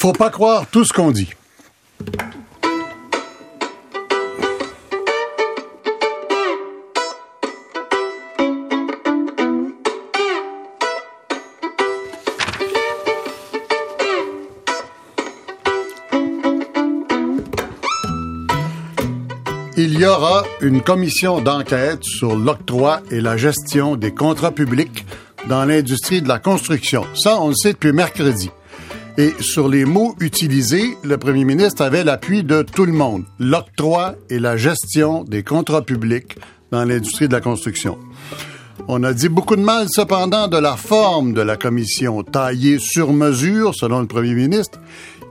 Faut pas croire tout ce qu'on dit. Il y aura une commission d'enquête sur l'octroi et la gestion des contrats publics dans l'industrie de la construction. Ça, on le sait depuis mercredi. Et sur les mots utilisés, le premier ministre avait l'appui de tout le monde. L'octroi et la gestion des contrats publics dans l'industrie de la construction. On a dit beaucoup de mal cependant de la forme de la commission, taillée sur mesure, selon le premier ministre,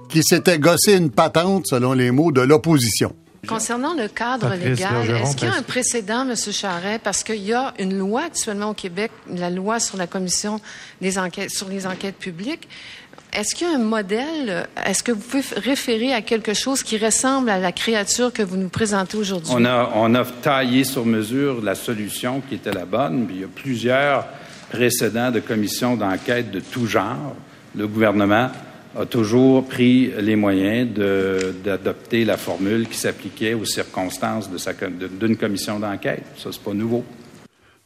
qui s'était gossé une patente, selon les mots de l'opposition. Concernant le cadre légal, est-ce qu'il y a un précédent, M. Charret, parce qu'il y a une loi actuellement au Québec, la loi sur la commission des enquêtes, sur les enquêtes publiques. Est-ce qu'il y a un modèle? Est-ce que vous pouvez référer à quelque chose qui ressemble à la créature que vous nous présentez aujourd'hui? On a, on a taillé sur mesure la solution qui était la bonne. il y a plusieurs précédents de commissions d'enquête de tout genre. Le gouvernement a toujours pris les moyens d'adopter la formule qui s'appliquait aux circonstances d'une commission d'enquête. Ça, c'est pas nouveau.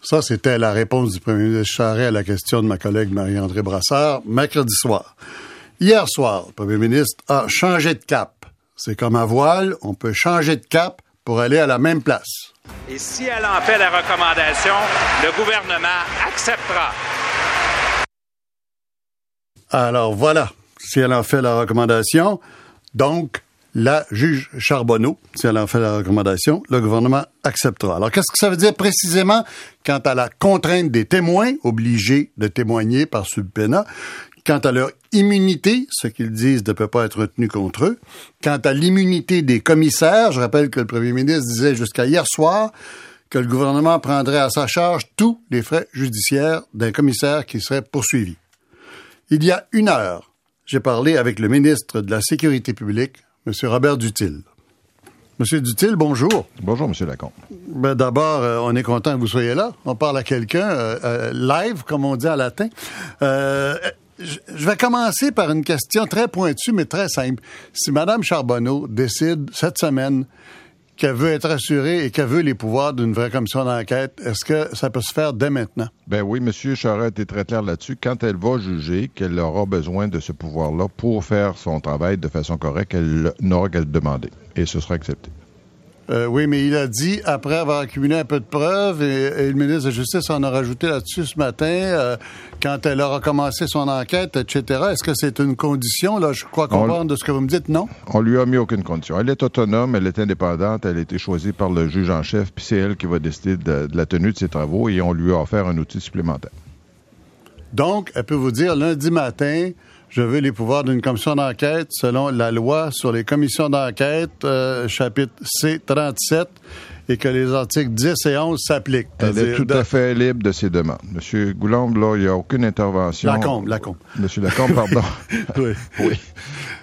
Ça, c'était la réponse du premier ministre Charest à la question de ma collègue Marie-André Brassard mercredi soir. Hier soir, le premier ministre a changé de cap. C'est comme à voile, on peut changer de cap pour aller à la même place. Et si elle en fait la recommandation, le gouvernement acceptera. Alors voilà, si elle en fait la recommandation. Donc, la juge Charbonneau, si elle en fait la recommandation, le gouvernement acceptera. Alors, qu'est-ce que ça veut dire précisément quant à la contrainte des témoins obligés de témoigner par subpénat, quant à leur immunité, ce qu'ils disent ne peut pas être retenu contre eux, quant à l'immunité des commissaires, je rappelle que le premier ministre disait jusqu'à hier soir que le gouvernement prendrait à sa charge tous les frais judiciaires d'un commissaire qui serait poursuivi. Il y a une heure, j'ai parlé avec le ministre de la Sécurité publique, M. Robert Dutil. Monsieur Dutil, bonjour. Bonjour, Monsieur Lacombe. Ben, D'abord, euh, on est content que vous soyez là. On parle à quelqu'un euh, euh, live, comme on dit en latin. je vais commencer par une question très pointue, mais très simple. Si Mme Charbonneau décide cette semaine qu'elle veut être assurée et qu'elle veut les pouvoirs d'une vraie commission d'enquête, est-ce que ça peut se faire dès maintenant? Ben oui, M. Charette est très clair là-dessus. Quand elle va juger qu'elle aura besoin de ce pouvoir-là pour faire son travail de façon correcte, elle n'aura qu'à le demander. Et ce sera accepté. Euh, oui, mais il a dit, après avoir accumulé un peu de preuves, et, le ministre de la Justice en a rajouté là-dessus ce matin, euh, quand elle aura commencé son enquête, etc. Est-ce que c'est une condition? Là, je crois comprendre de ce que vous me dites, non? On lui a mis aucune condition. Elle est autonome, elle est indépendante, elle a été choisie par le juge en chef, puis c'est elle qui va décider de, de la tenue de ses travaux, et on lui a offert un outil supplémentaire. Donc, elle peut vous dire lundi matin, je veux les pouvoirs d'une commission d'enquête selon la loi sur les commissions d'enquête, euh, chapitre C37, et que les articles 10 et 11 s'appliquent. Elle est tout à fait libre de ses demandes. Monsieur Goulombe, là, il n'y a aucune intervention. Lacombe, Lacombe. Monsieur Lacombe, pardon. oui. oui.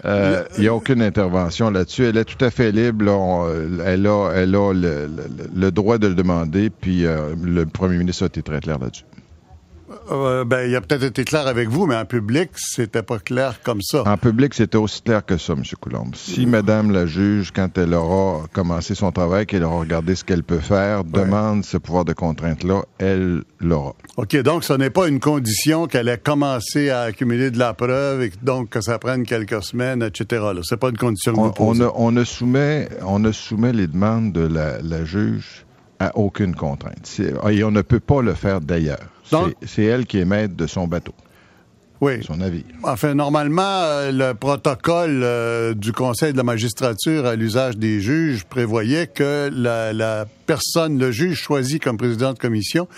Euh, il n'y a aucune intervention là-dessus. Elle est tout à fait libre. elle a, elle a le, droit de le demander, puis euh, le premier ministre a été très clair là-dessus. Euh, ben, il a peut-être été clair avec vous, mais en public, c'était pas clair comme ça. En public, c'était aussi clair que ça, M. Coulombe. Si Madame la juge, quand elle aura commencé son travail, qu'elle aura regardé ce qu'elle peut faire, demande ce pouvoir de contrainte-là, elle l'aura. OK, donc ce n'est pas une condition qu'elle ait commencé à accumuler de la preuve et donc que ça prenne quelques semaines, etc. C'est pas une condition que on, vous posez. On, ne, soumet, on soumet les demandes de la, la juge à aucune contrainte. Et on ne peut pas le faire d'ailleurs. C'est elle qui est maître de son bateau. Oui. Son avis. Enfin, normalement, euh, le protocole euh, du Conseil de la magistrature à l'usage des juges prévoyait que la, personne, le juge choisi comme président de commission,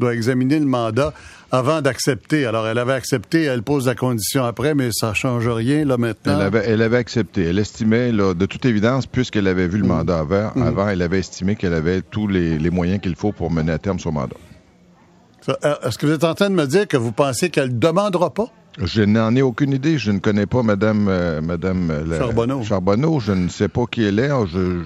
doit examiner le mandat avant d'accepter. Alors, elle avait accepté, elle pose la condition après, mais ça change rien, là, maintenant. Elle avait, accepté. Elle estimait, là, de toute évidence, puisqu'elle avait vu le mm. mandat avant, mm. avant, elle avait estimé qu'elle avait tous les moyens qu'il faut pour mener à terme son mandat. Euh, est-ce que vous êtes en train de me dire que vous pensez qu'elle ne demandera pas? Je n'en ai aucune idée. Je ne connais pas Madame, euh, Madame euh, Charbonneau. Charbonneau. Je ne sais pas qui elle est.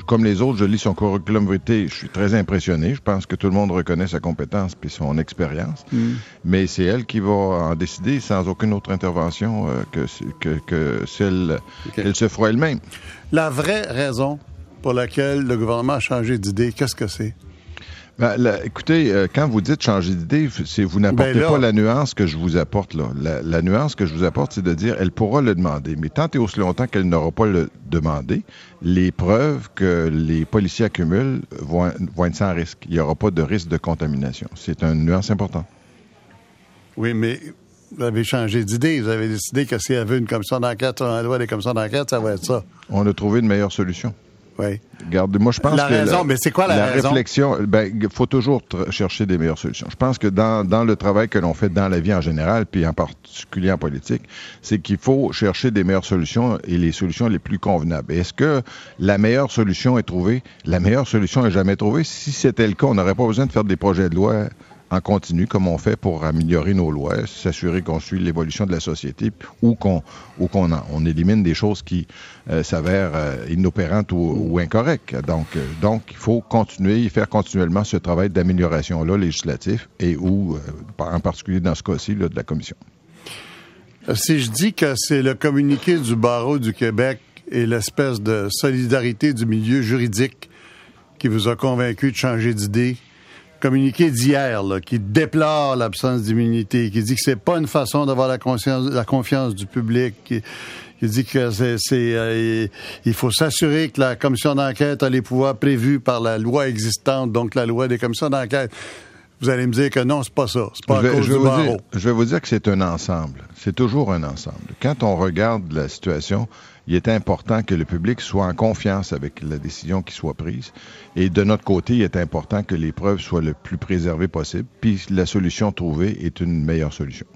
comme les autres, je lis son curriculum vitae. Je suis très impressionné. Je pense que tout le monde reconnaît sa compétence et son expérience. Mm. Mais c'est elle qui va en décider sans aucune autre intervention euh, que, que, que celle qu'elle se fera elle-même. La vraie raison pour laquelle le gouvernement a changé d'idée, qu'est-ce que c'est? Ben, écoutez, euh, quand vous dites changer d'idée, c'est vous n'apportez ben pas la nuance que je vous apporte là. La, nuance que je vous apporte, c'est de dire elle pourra le demander, mais tant et aussi longtemps qu'elle n'aura pas le demandé, les preuves que les policiers accumulent vont, vont être sans risque. Il n'y aura pas de risque de contamination. C'est une nuance importante. Oui, mais vous avez changé d'idée. Vous avez décidé que s'il y avait une commission d'enquête sur la loi des commissions d'enquête, ça va être ça. On a trouvé une meilleure solution. Oui. Regarde, moi, je pense la que. Raison, mais c'est quoi la, la raison? réflexion, ben, il faut toujours chercher des meilleures solutions. Je pense que dans, dans le travail que l'on fait dans la vie en général, puis en particulier en politique, c'est qu'il faut chercher des meilleures solutions et les solutions les plus convenables. Est-ce que la meilleure solution est trouvée? La meilleure solution est jamais trouvée. Si c'était le cas, on n'aurait pas besoin de faire des projets de loi en continu, comme on fait pour améliorer nos lois, s'assurer qu'on suit l'évolution de la société ou qu'on élimine des choses qui euh, s'avèrent euh, inopérantes ou, incorrectes. Donc, euh, donc, il faut continuer et faire continuellement ce travail d'amélioration-là législatif et ou, en particulier dans ce cas-ci, de la Commission. Si je dis que c'est le communiqué du barreau du Québec et l'espèce de solidarité du milieu juridique qui vous a convaincu de changer d'idée, communiqué d'hier qui déplore l'absence d'immunité, qui dit que c'est pas une façon d'avoir la, la confiance du public, qui, dit que c'est, euh, il faut s'assurer que la commission d'enquête a les pouvoirs prévus par la loi existante, donc la loi des commissions d'enquête. Vous allez me dire que non, c'est pas ça. C'est pas à cause du barreau. je vais vous dire que c'est un ensemble. C'est toujours un ensemble. Quand on regarde la situation, il est important que le public soit en confiance avec la décision qui soit prise. Et de notre côté, il est important que les preuves soient le plus préservées possible. Puis la solution trouvée est une meilleure solution.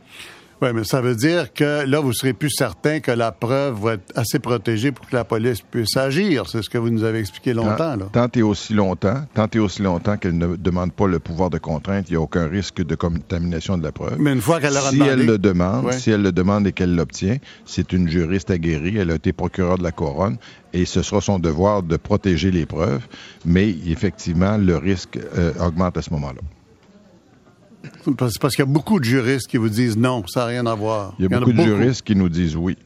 Oui, mais ça veut dire que là, vous serez plus certain que la preuve va être assez protégée pour que la police puisse agir. C'est ce que vous nous avez expliqué longtemps. Là. Tant et aussi longtemps, tant et aussi longtemps qu'elle ne demande pas le pouvoir de contrainte, il n'y a aucun risque de contamination de la preuve. Mais une fois qu'elle si elle le demande, si elle le demande et qu'elle l'obtient, c'est une juriste aguerrie. Elle a été procureure de la couronne et ce sera son devoir de protéger les preuves. Mais effectivement, le risque euh, augmente à ce moment-là. C'est parce qu'il y a beaucoup de juristes qui vous disent non, ça n'a rien à voir. Il y a, beaucoup, de juristes qui nous disent oui.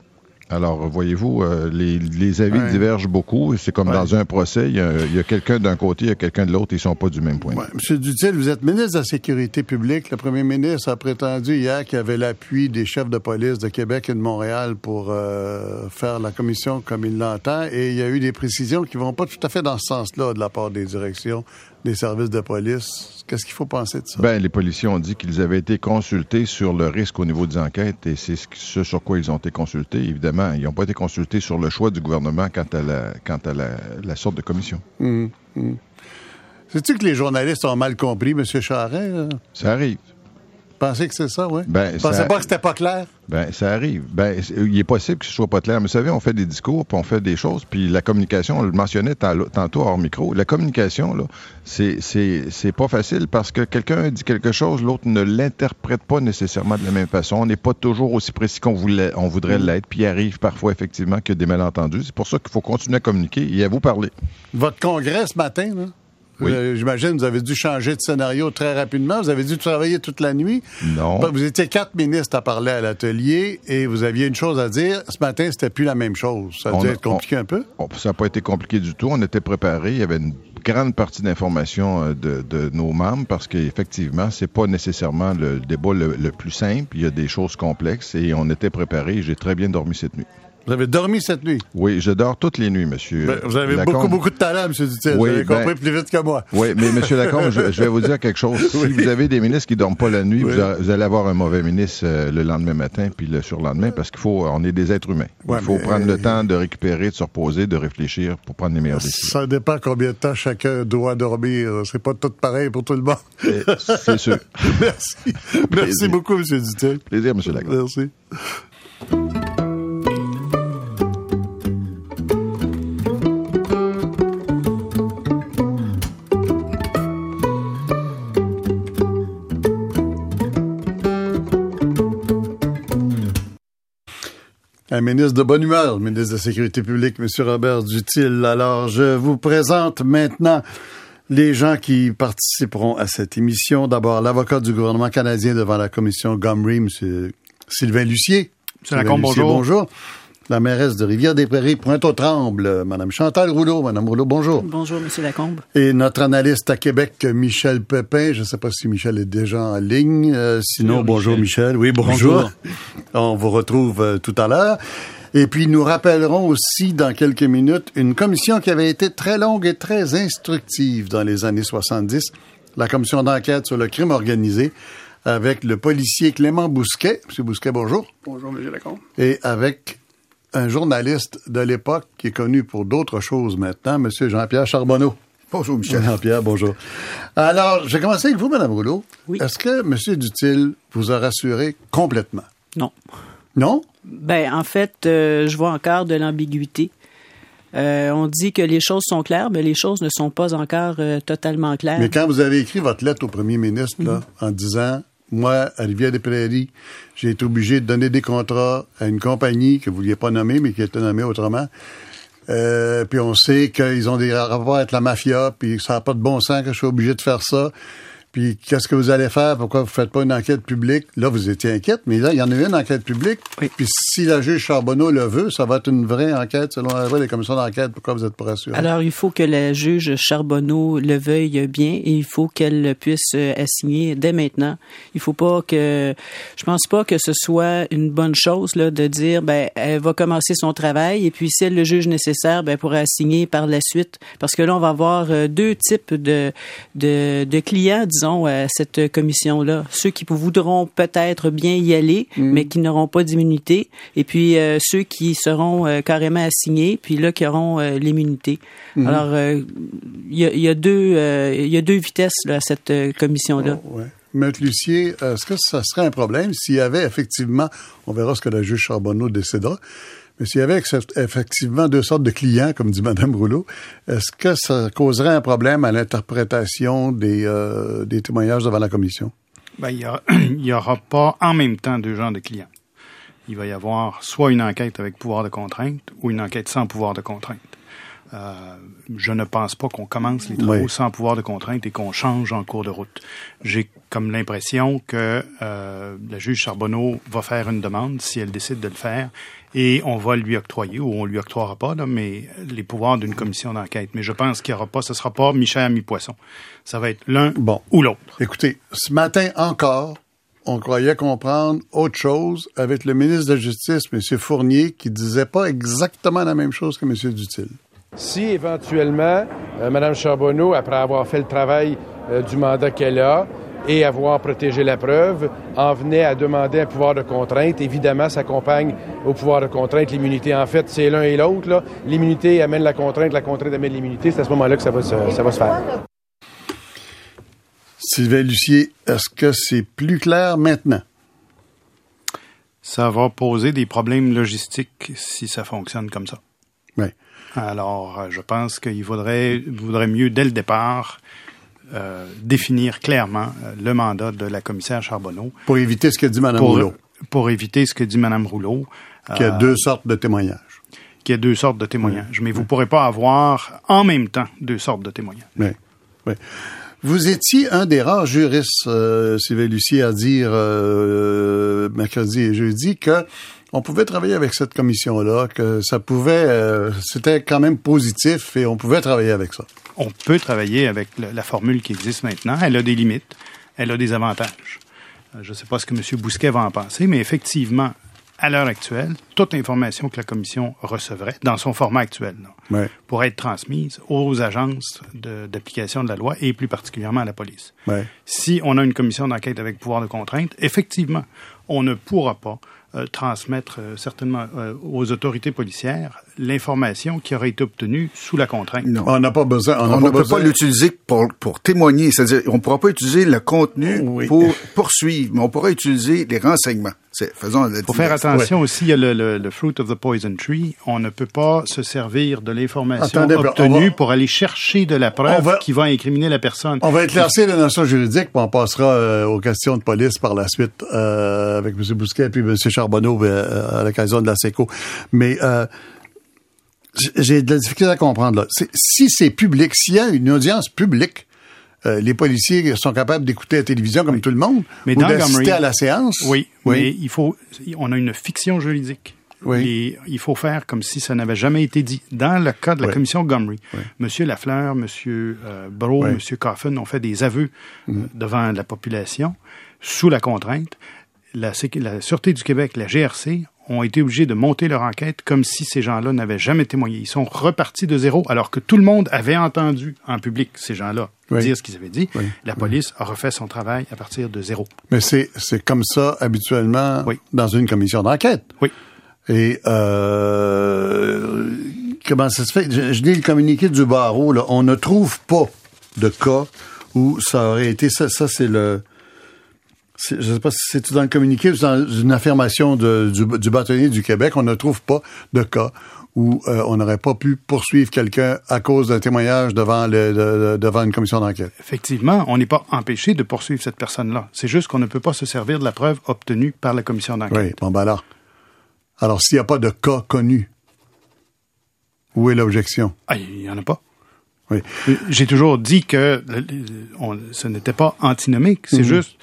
Alors, voyez-vous, euh, les, avis divergent beaucoup. C'est comme dans un procès, il y a, quelqu'un d'un côté, il y a quelqu'un de l'autre, ils ne sont pas du même point. Monsieur Dutil, vous êtes ministre de la Sécurité publique. Le premier ministre a prétendu hier qu'il y avait l'appui des chefs de police de Québec et de Montréal pour euh, faire la commission comme il l'entend. Et il y a eu des précisions qui vont pas tout à fait dans ce sens-là de la part des directions des services de police. Qu'est-ce qu'il faut penser de ça? Ben, les policiers ont dit qu'ils avaient été consultés sur le risque au niveau des enquêtes et c'est ce sur quoi ils ont été consultés. Évidemment, ils n'ont pas été consultés sur le choix du gouvernement quant à la, quant à la, sorte de commission. Hum, hum. Sais-tu que les journalistes ont mal compris, M. Charret? Ça arrive pensez que c'est ça, oui? Ben, pensez pas que c'était pas clair? Ben, ça arrive. Ben, il est possible que ce soit pas clair. Mais vous savez, on fait des discours, puis on fait des choses, puis la communication, on le mentionnait tantôt hors micro, la communication, là, c'est, c'est, pas facile parce que quelqu'un dit quelque chose, l'autre ne l'interprète pas nécessairement de la même façon. On n'est pas toujours aussi précis qu'on voulait, on voudrait mm. l'être, puis il arrive parfois, effectivement, qu'il y a des malentendus. C'est pour ça qu'il faut continuer à communiquer et à vous parler. Votre congrès ce matin, là? Oui. J'imagine vous avez dû changer de scénario très rapidement. Vous avez dû travailler toute la nuit. Non. Vous étiez quatre ministres à parler à l'atelier et vous aviez une chose à dire. Ce matin, c'était plus la même chose. Ça a dû être compliqué un peu? ça n'a pas été compliqué du tout. On était préparés. Il y avait une grande partie d'informations euh, de, nos membres parce qu'effectivement, c'est pas nécessairement le débat le, le, plus simple. Il y a des choses complexes et on était préparés. J'ai très bien dormi cette nuit. Vous avez dormi cette nuit? Oui, je dors toutes les nuits, monsieur. Ben, vous avez beaucoup, beaucoup de talent, monsieur Dutel. vous avez ben, compris plus vite que moi. Oui, mais monsieur Lacombe, je, vais vous dire quelque chose. Si vous avez des ministres qui ne dorment pas la nuit, vous, allez avoir un mauvais ministre euh, le lendemain matin puis le surlendemain parce qu'il faut, on est des êtres humains. Il faut prendre le euh, temps de récupérer, de se reposer, de réfléchir pour prendre les meilleures décisions. Ça dépend combien de temps chacun doit dormir. C'est pas tout pareil pour tout le monde. Eh, c'est sûr. Merci. Merci beaucoup, monsieur Dutel. Plaisir, monsieur Lacombe. Merci. Un ministre de bonne humeur, le ministre de la Sécurité publique, M. Robert Dutil. Alors, je vous présente maintenant les gens qui participeront à cette émission. D'abord, l'avocat du gouvernement canadien devant la commission Gomri, M. Sylvain Lucier. M. Lacombe, bonjour. Bonjour la mairesse de Rivière-des-Prairies, Pointe-aux-Trembles, Mme Chantal Rouleau. Mme Rouleau, bonjour. Bonjour, M. Lacombe. Et notre analyste à Québec, Michel Pepin. Je ne sais pas si Michel est déjà en ligne. Euh, sinon, bonjour, Michel. Oui, bonjour. On vous retrouve euh, tout à l'heure. Et puis, nous rappellerons aussi dans quelques minutes une commission qui avait été très longue et très instructive dans les années 70, la commission d'enquête sur le crime organisé, avec le policier Clément Bousquet. Monsieur Bousquet, bonjour. Bonjour, M. Lacombe. Et avec un journaliste de l'époque qui est connu pour d'autres choses maintenant, M. Jean-Pierre Charbonneau. Bonjour, Michel. Jean-Pierre, bonjour. Alors, je vais commencer avec vous, Mme Rouleau. Oui. Est-ce que M. Dutil vous a rassuré complètement? Non. Non? Ben, en fait, euh, je vois encore de l'ambiguïté. Euh, on dit que les choses sont claires, mais les choses ne sont pas encore euh, totalement claires. Mais quand vous avez écrit votre lettre au premier ministre, là, en disant moi, à Rivière-des-Prairies, j'ai été obligé de donner des contrats à une compagnie que vous vouliez pas nommer, mais qui été nommée autrement. Euh, puis on sait qu'ils ont des rapports avec la mafia, puis ça n'a pas de bon sens que je sois obligé de faire ça. Puis qu'est-ce que vous allez faire? Pourquoi vous faites pas une enquête publique? Là, vous étiez inquiète, mais là, il y en a eu une enquête publique. Oui. Puis si la juge Charbonneau le veut, ça va être une vraie enquête selon la loi des commissions d'enquête. Pourquoi vous êtes pas rassuré? Alors, il faut que la juge Charbonneau le veuille bien et il faut qu'elle puisse euh, assigner dès maintenant. Il faut pas que, je pense pas que ce soit une bonne chose, là, de dire, ben, elle va commencer son travail et puis si elle le juge nécessaire, ben, elle pourra assigner par la suite. Parce que là, on va avoir euh, deux types de, de, de clients, disons, à cette commission-là. Ceux qui voudront peut-être bien y aller, mais qui n'auront pas d'immunité, et puis euh, ceux qui seront euh, carrément assignés, puis là qui auront euh, l'immunité. Alors, euh, il y, a, il y a deux, euh, il y a deux vitesses là, à cette euh, commission-là. Oh, ouais. Maître Lucier, est-ce que ça serait un problème s'il y avait effectivement, on verra ce que la juge Charbonneau décidera, mais s'il y avait effectivement deux sortes de clients, comme dit Mme Rouleau, est-ce que ça causerait un problème à l'interprétation des, euh, des témoignages devant la commission? Ben, il n'y aura pas en même temps deux genres de clients. Il va y avoir soit une enquête avec pouvoir de contrainte ou une enquête sans pouvoir de contrainte. Euh, je ne pense pas qu'on commence les travaux Oui. sans pouvoir de contrainte et qu'on change en cours de route. J'ai comme l'impression que euh, la juge Charbonneau va faire une demande si elle décide de le faire et on va lui octroyer ou on lui octroiera pas là, mais les pouvoirs d'une commission d'enquête. Mais je pense qu'il y aura pas, ce sera pas mi-chair mi-poisson. Ça va être l'un Bon. ou l'autre. Écoutez, ce matin encore, on croyait comprendre autre chose avec le ministre de la Justice, M. Fournier, qui disait pas exactement la même chose que M. Dutil. Si éventuellement, euh, Mme Charbonneau, après avoir fait le travail euh, du mandat qu'elle a et avoir protégé la preuve, en venait à demander un pouvoir de contrainte, évidemment, s'accompagne au pouvoir de contrainte l'immunité. En fait, c'est l'un et l'autre. L'immunité amène la contrainte, la contrainte amène l'immunité. C'est à ce moment-là que ça va se, ça va se faire. Sylvain Lucier, est-ce que c'est plus clair maintenant? Ça va poser des problèmes logistiques si ça fonctionne comme ça. Oui. Alors, euh, je pense qu'il vaudrait, vaudrait mieux, dès le départ, euh, définir clairement euh, le mandat de la commissaire Charbonneau Pour éviter ce que dit Mme pour, Rouleau, pour éviter ce que dit Mme Rouleau, qu'il y a euh, deux sortes de témoignages. qu'il y a deux sortes de témoignages. Mais vous ne pourrez pas avoir en même temps deux sortes de témoignages. Oui. oui. Vous étiez un des rares juristes, euh, Sylvain Lucier, à dire euh, mercredi et jeudi que on pouvait travailler avec cette commission-là, que ça pouvait, euh, c'était quand même positif et on pouvait travailler avec ça. On peut travailler avec le- la formule qui existe maintenant. Elle a des limites, elle a des avantages. Euh, Je ne sais pas ce que M. Bousquet va en penser, mais effectivement, à l'heure actuelle, toute information que la commission recevrait, dans son format actuel, Ouais. pourrait être transmise aux agences d'application de, la loi et plus particulièrement à la police. Ouais. Si on a une commission d'enquête avec pouvoir de contrainte, effectivement, on ne pourra pas transmettre euh, certainement euh, aux autorités policières l'information qui aurait été obtenue sous la contrainte. Non. On n'a pas besoin. On, ne peut pas l'utiliser pour, pour témoigner. C'est-à-dire, on ne pourra pas utiliser le contenu Oui. pour poursuivre, mais on pourra utiliser les renseignements. faisons Faut faire attention aussi, il y a le, le, fruit of the poison tree. On ne peut pas se servir de l'information obtenue pour aller chercher de la preuve qui va incriminer la personne. On va éclaircir les notions juridiques, puis on passera euh, aux questions de police par la suite euh, avec M. Bousquet puis M. Charbonneau euh, à l'occasion de la SECO. Mais j'ai de la difficulté à comprendre là. Si c'est public, s'il y a une audience publique, euh, les policiers sont capables d'écouter la télévision comme tout le monde mais ou d'assister à la séance? Oui, oui, mais il faut, on a une fiction juridique. Oui. Et il faut faire comme si ça n'avait jamais été dit. Dans le cas de la commission Gomery, Monsieur Lafleur, Monsieur euh, Bro, Monsieur Coffin ont fait des aveux euh, mhm. devant la population sous la contrainte. La, la Sûreté du Québec, la GRC, ont été obligés de monter leur enquête comme si ces gens-là n'avaient jamais témoigné. Ils sont repartis de zéro alors que tout le monde avait entendu en public ces gens-là dire ce qu'ils avaient dit. La police a refait son travail à partir de zéro. Mais c'est, c'est comme ça habituellement dans une commission d'enquête. Oui. Et euh, comment ça se fait? Je, je, lis le communiqué du barreau. Là. On ne trouve pas de cas où ça aurait été... Ça, ça c'est le je ne sais pas si c'est dans le communiqué ou dans une affirmation du, du bâtonnier du Québec, on ne trouve pas de cas où euh, on n'aurait pas pu poursuivre quelqu'un à cause d'un témoignage devant, le, devant une commission d'enquête. Effectivement, on n'est pas empêché de poursuivre cette personne-là. C'est juste qu'on ne peut pas se servir de la preuve obtenue par la commission d'enquête. Oui, bon ben alors. Alors, s'il n'y a pas de cas connu, où est l'objection? Ah, il n'y en a pas. Oui. J'ai toujours dit que ce n'était pas antinomique, c'est mhm. juste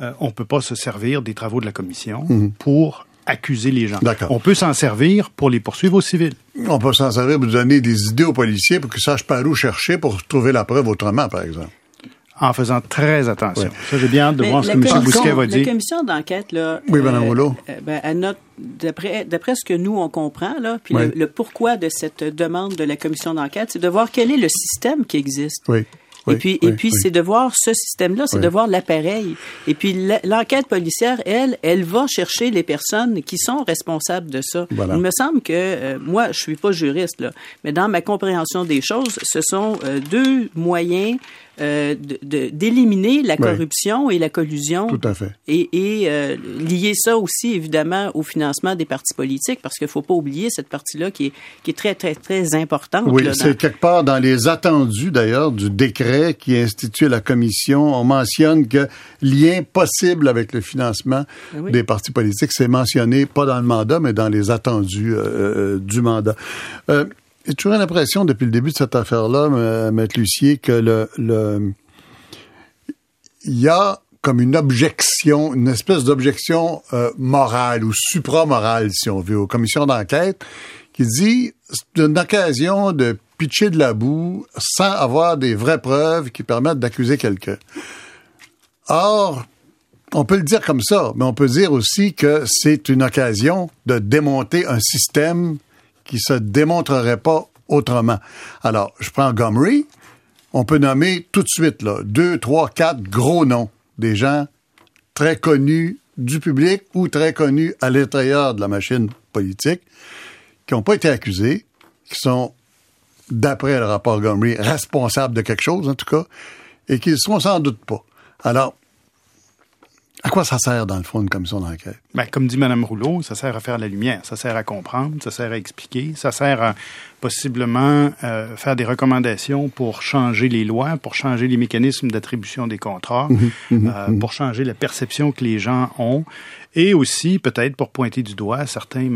euh, on ne peut pas se servir des travaux de la commission mhm. pour accuser les gens. On peut s'en servir pour les poursuivre au civil. On peut s'en servir pour donner des idées aux policiers pour qu'ils sachent par où chercher pour trouver la preuve autrement, par exemple. En faisant très attention. Ça, j'ai bien hâte de voir ce que M. Bousquet va dire. La commission d'enquête, là. Oui, Mme euh, Rouleau. Euh, ben, d'après, d'après ce que nous, on comprend, là, puis le, pourquoi de cette demande de la commission d'enquête, c'est de voir quel est le système qui existe. Oui et puis, et puis c'est de voir ce système-là, c'est de voir l'appareil. Et puis l'enquête policière, elle, elle va chercher les personnes qui sont responsables de ça. Il me semble que euh, moi, je suis pas juriste là, mais dans ma compréhension des choses, ce sont euh, deux moyens euh, d'éliminer la corruption et la collusion. Tout à fait. Et, et euh, lier ça aussi, évidemment, au financement des partis politiques, parce qu'il ne faut pas oublier cette partie-là qui est, qui est très, très, très importante. Oui, c'est quelque part dans les attendus, d'ailleurs, du décret qui institue la commission. On mentionne que lien possible avec le financement ah des partis politiques, c'est mentionné, pas dans le mandat, mais dans les attendus euh, du mandat. J'ai toujours l'impression, depuis le début de cette affaire-là, M. Lucier, que le, il y a comme une objection, une espèce d'objection euh, morale ou supramorale, si on veut, aux commissions d'enquête, qui dit c'est une occasion de pitcher de la boue sans avoir des vraies preuves qui permettent d'accuser quelqu'un. Or, on peut le dire comme ça, mais on peut dire aussi que c'est une occasion de démonter un système qui se démontrerait pas autrement. Alors, je prends Gomery. On peut nommer tout de suite là, deux, trois, quatre gros noms des gens très connus du public ou très connus à l'intérieur de la machine politique qui n'ont pas été accusés, qui sont, d'après le rapport Gomery, responsables de quelque chose en tout cas, et qui ne sont sans doute pas. Alors, à quoi ça sert, dans le fond, une commission d'enquête? Ben, comme dit Mme Rouleau, ça sert à faire la lumière, ça sert à comprendre, ça sert à expliquer, ça sert à possiblement euh, faire des recommandations pour changer les lois, pour changer les mécanismes d'attribution des contrats, mhm, mhm, euh, mhm. pour changer la perception que les gens ont, et aussi peut-être pour pointer du doigt certains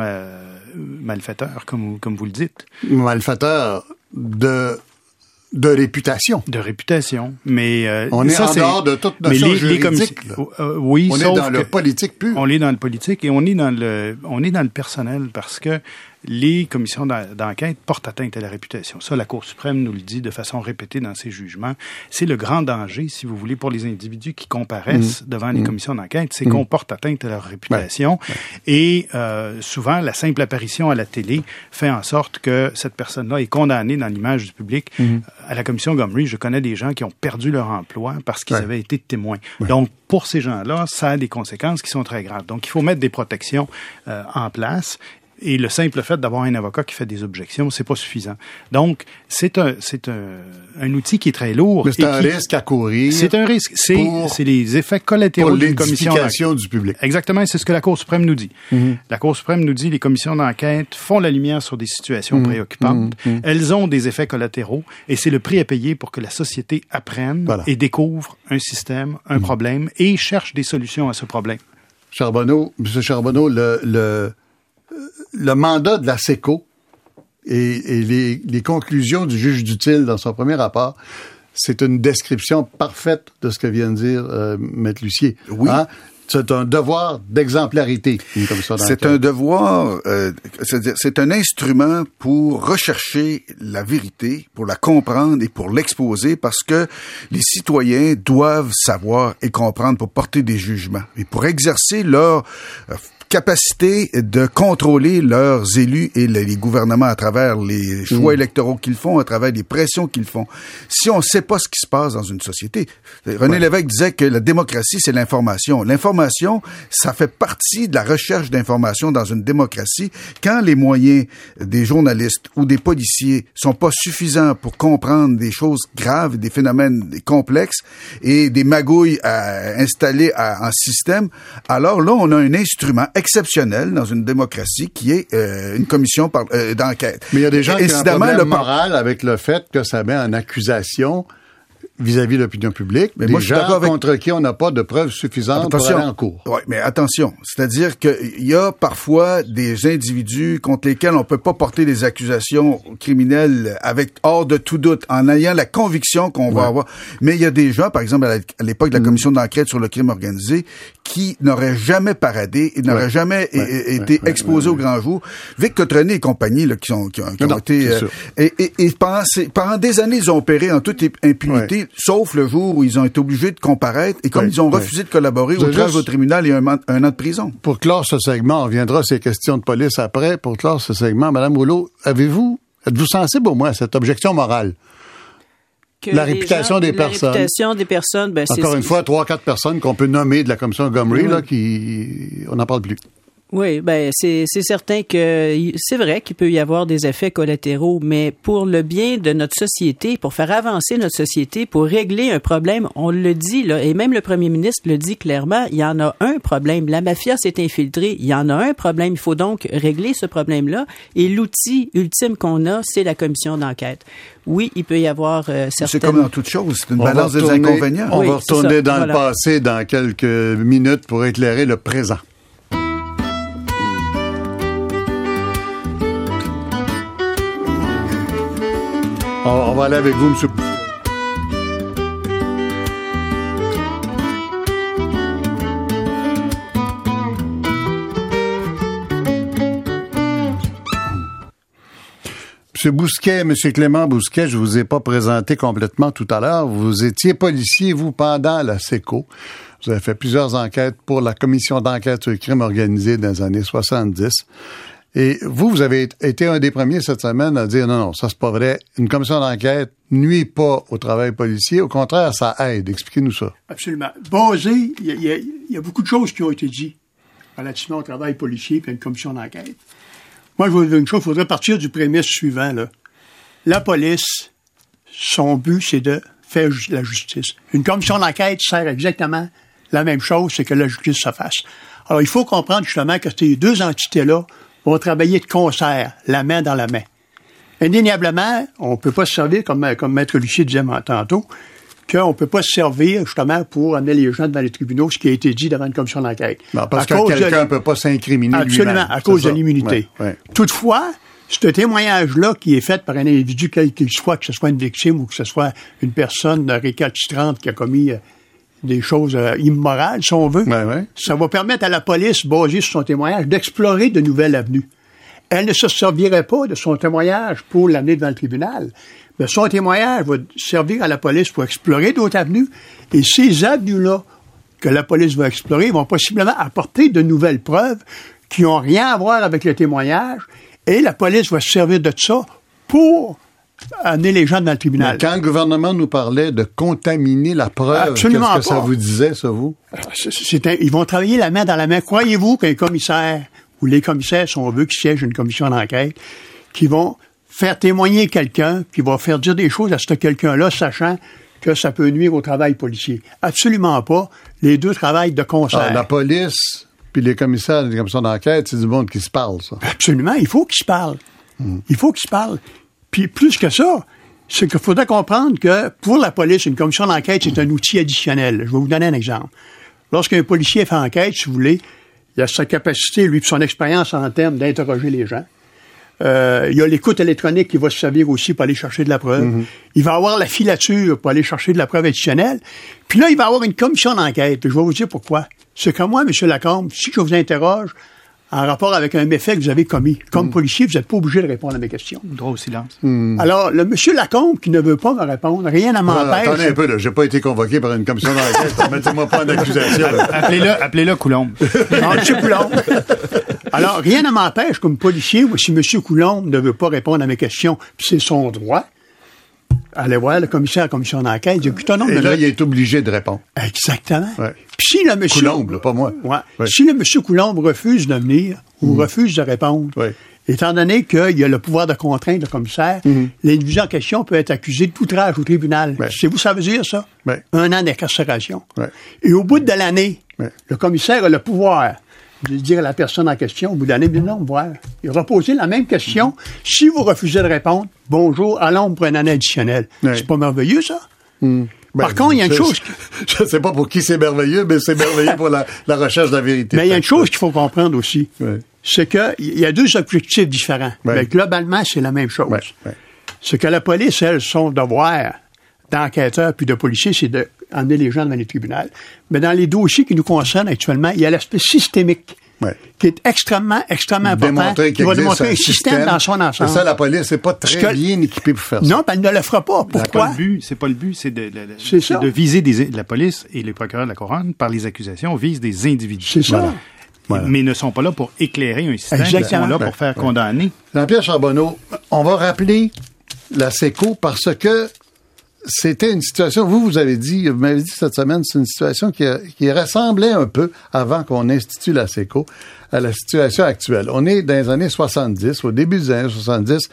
malfaiteurs, comme, comme vous le dites. Malfaiteurs de de réputation. De réputation, mais euh, on est en dehors de toute notion les, juridique. Euh, oui, on est dans le politique pur. On est dans le politique et on est dans le on est dans le personnel parce que les commissions d'enquête portent atteinte à la réputation. Ça, la Cour suprême nous le dit de façon répétée dans ses jugements. C'est le grand danger, si vous voulez, pour les individus qui comparaissent mmh. devant les mmh. commissions d'enquête, c'est mmh. qu'on porte atteinte à leur réputation. Et euh, souvent, la simple apparition à la télé fait en sorte que cette personne-là est condamnée dans l'image du public. À la commission Gomery, je connais des gens qui ont perdu leur emploi parce qu'ils avaient été témoins. Donc, pour ces gens-là, ça a des conséquences qui sont très graves. Donc, il faut mettre des protections euh, en place Et le simple fait d'avoir un avocat qui fait des objections, c'est pas suffisant. Donc, c'est un, c'est un, un, outil qui est très lourd. Mais c'est un risque à courir. C'est un risque. C'est, c'est les effets collatéraux d'une commission du public. Exactement. C'est ce que la Cour suprême nous dit. Mm-hmm. La Cour suprême nous dit les commissions d'enquête font la lumière sur des situations mm-hmm. préoccupantes. Mm-hmm. Elles ont des effets collatéraux et c'est le prix à payer pour que la société apprenne et découvre un système, un problème et cherche des solutions à ce problème. Charbonneau, M. Charbonneau, le, le le mandat de la SECO et, les, conclusions du juge d'utile dans son premier rapport, c'est une description parfaite de ce que vient de dire euh, Maître Lucier. Oui. Hein? C'est un devoir d'exemplarité. C'est un devoir, euh, c'est un instrument pour rechercher la vérité, pour la comprendre et pour l'exposer, parce que les citoyens doivent savoir et comprendre pour porter des jugements et pour exercer leur euh, capacité de contrôler leurs élus et les gouvernements à travers les choix mm. électoraux qu'ils font, à travers les pressions qu'ils font. Si on ne sait pas ce qui se passe dans une société, René Lévesque disait que la démocratie, c'est l'information. L'information, ça fait partie de la recherche d'information dans une démocratie. Quand les moyens des journalistes ou des policiers sont pas suffisants pour comprendre des choses graves, des phénomènes complexes et des magouilles à installer en système, alors là, on a un instrument exceptionnel dans une démocratie qui est euh, une commission euh, d'enquête. Mais il y a des gens qui ont un problème moral avec le fait que ça met en accusation vis-à-vis de l'opinion publique, mais moi, je gens contre qui on n'a pas de preuves suffisantes pour aller en cours. Oui, mais attention, c'est-à-dire qu'il y a parfois des individus contre lesquels on peut pas porter des accusations criminelles avec hors de tout doute, en ayant la conviction qu'on va avoir. Mais il y a des gens, par exemple à l'époque de la mm. commission d'enquête sur le crime organisé, qui n'auraient jamais paradé et n'auraient jamais été exposés au grand jour. Vic Cotrené et compagnie, là, qui, ont, qui ont, été... Euh, et, et, et pendant, pendant, des années, ils ont opéré en toute impunité, sauf le jour où ils ont été obligés de comparaître. Et comme ils ont refusé de collaborer, au au tribunal, il y a un, un, an de prison. Pour clore ce segment, on reviendra à ces questions de police après. Pour clore ce segment, Madame Rouleau, avez-vous, êtes-vous sensible au moins à cette objection morale? la réputation des personnes. La réputation des personnes, ben, Encore une fois, trois, quatre personnes qu'on peut nommer de la commission Gomery, là, qui, on n'en parle plus. Oui, ben c'est certain que c'est vrai qu'il peut y avoir des effets collatéraux, mais pour le bien de notre société, pour faire avancer notre société, pour régler un problème, on le dit là, et même le premier ministre le dit clairement, il y en a un problème. La mafia s'est infiltrée, il y en a un problème. Il faut donc régler ce problème-là. Et l'outil ultime qu'on a, c'est la commission d'enquête. Oui, il peut y avoir euh, certaines... C'est comme dans toute chose, c'est une balance des inconvénients. On va retourner dans le passé dans quelques minutes pour éclairer le présent. On, va aller avec vous, monsieur. Monsieur Bousquet, Monsieur Clément Bousquet, je vous ai pas présenté complètement tout à l'heure. Vous étiez policier, vous, pendant la SECO. Vous avez fait plusieurs enquêtes pour la commission d'enquête sur le crime organisé dans les années 70. Et vous, vous avez été un des premiers cette semaine à dire non, non, ça c'est pas vrai. Une commission d'enquête nuit pas au travail policier. Au contraire, ça aide. Expliquez-nous ça. Absolument. Basé, il y, a beaucoup de choses qui ont été dites relativement au travail policier et à une commission d'enquête. Moi, je vous dire une chose, il faudrait partir du prémisse suivant. Là. La police, son but, c'est de faire la justice. Une commission d'enquête sert exactement la même chose, c'est que la justice se fasse. Alors, il faut comprendre justement que ces deux entités-là vont travailler de concert, la main dans la main. Indéniablement, on ne peut pas se servir, comme, comme Maître Lucier disait tantôt, qu'on ne peut pas se servir justement pour amener les gens devant les tribunaux, ce qui a été dit devant une commission d'enquête. Parce que quelqu'un ne peut pas s'incriminer Absolument, à cause de l'immunité. Toutefois, ce témoignage-là qui est fait par un individu, quel qu'il soit, que ce soit une victime ou que ce soit une personne récalcitrante qui a commis euh, des choses euh, immorales, si on veut, ça va permettre à la police, basée sur son témoignage, d'explorer de nouvelles avenues. Elle ne se servirait pas de son témoignage pour l'amener devant le tribunal. Mais son témoignage va servir à la police pour explorer d'autres avenues. Et ces avenues-là que la police va explorer vont possiblement apporter de nouvelles preuves qui n'ont rien à voir avec le témoignage. Et la police va se servir de ça pour amener les gens dans le tribunal. quand le gouvernement nous parlait de contaminer la preuve, qu'est-ce que ça vous disait, ça, vous? ils vont travailler la main dans la main. Croyez-vous qu'un commissaire où les commissaires, sont veut, qui siègent une commission d'enquête, qui vont faire témoigner quelqu'un, qui va faire dire des choses à ce quelqu'un-là, sachant que ça peut nuire au travail policier? Absolument pas. Les deux travaillent de concert. Ah, la police puis les commissaires des commissions d'enquête, c'est du monde qui se parle, ça. Absolument. Il faut qu'ils se parlent. Hmm. Il faut qu'ils se parlent. Puis plus que ça, c'est qu'il faudrait comprendre que pour la police, une commission d'enquête, c'est un outil additionnel. Je vais vous donner un exemple. Lorsqu'un policier fait enquête, si vous voulez, il a sa capacité, lui, son expérience en termes d'interroger les gens. Euh, il y a l'écoute électronique qui va se servir aussi pour aller chercher de la preuve. Mm-hmm. Il va avoir la filature pour aller chercher de la preuve additionnelle. Puis là, il va avoir une commission d'enquête. Je vais vous dire pourquoi. C'est que moi, M. Lacombe, si je vous interroge, en rapport avec un méfait que vous avez commis. Comme mm. policier, vous n'êtes pas obligé de répondre à mes questions. Droit au silence. Mm. Alors, le monsieur Lacombe qui ne veut pas me répondre, rien ne m'empêche. Attendez un peu, là. J'ai pas été convoqué par une commission d'enquête. Mettez-moi pas en accusation. Appelez-le, appelez-le Coulombe. non, monsieur Coulombe. Alors, rien ne m'empêche, comme policier, si monsieur Coulombe ne veut pas répondre à mes questions, c'est son droit, allez voir le commissaire à la commission d'enquête. Il dit, non, Et là, il est obligé de répondre. Exactement. Puis si le monsieur... Coulombe, pas moi. Si le monsieur Coulombe refuse de venir ou hmm. refuse de répondre, étant donné qu'il y a le pouvoir de contrainte, le commissaire, hmm. l'individu en question peut être accusé de outrage au tribunal. C'est vous, ça veut dire, ça? Un an d'incarcération. Et au bout de l'année, le commissaire a le pouvoir de dire à la personne en question, au bout d'un non, voir. Il aura posé la même question. Si vous refusez de répondre, bonjour, allons pour une année additionnelle. C'est pas merveilleux, ça? Hmm. Par ben, contre, il y a une chose. Je ne sais pas pour qui c'est merveilleux, mais c'est merveilleux pour la, recherche de la vérité. Mais il y a une chose qu'il faut comprendre aussi. C'est qu'il y a deux objectifs différents. Mais globalement, c'est la même chose. Ce que la police, elle, son devoir d'enquêteur puis de policier, c'est d'emmener les gens devant les tribunaux. Mais dans les dossiers qui nous concernent actuellement, il y a l'aspect systémique. qui est extrêmement, extrêmement important, qui va démontrer un système, dans son ensemble. C'est ça, la police n'est pas très bien équipée pour faire ça. Non, elle ne le fera pas. Pourquoi? C'est pas le but, c'est de, de, viser des, la police et les procureurs de la couronne, par les accusations, visent des individus. C'est ça. Mais ne sont pas là pour éclairer un système, ils sont là pour faire condamner. Jean-Pierre Charbonneau, on va rappeler la SECO parce que c'était une situation, vous, vous avez dit, vous m'avez dit cette semaine, c'est une situation qui, qui ressemblait un peu, avant qu'on institue la SECO, à la situation actuelle. On est dans les années 70, au début des années 70,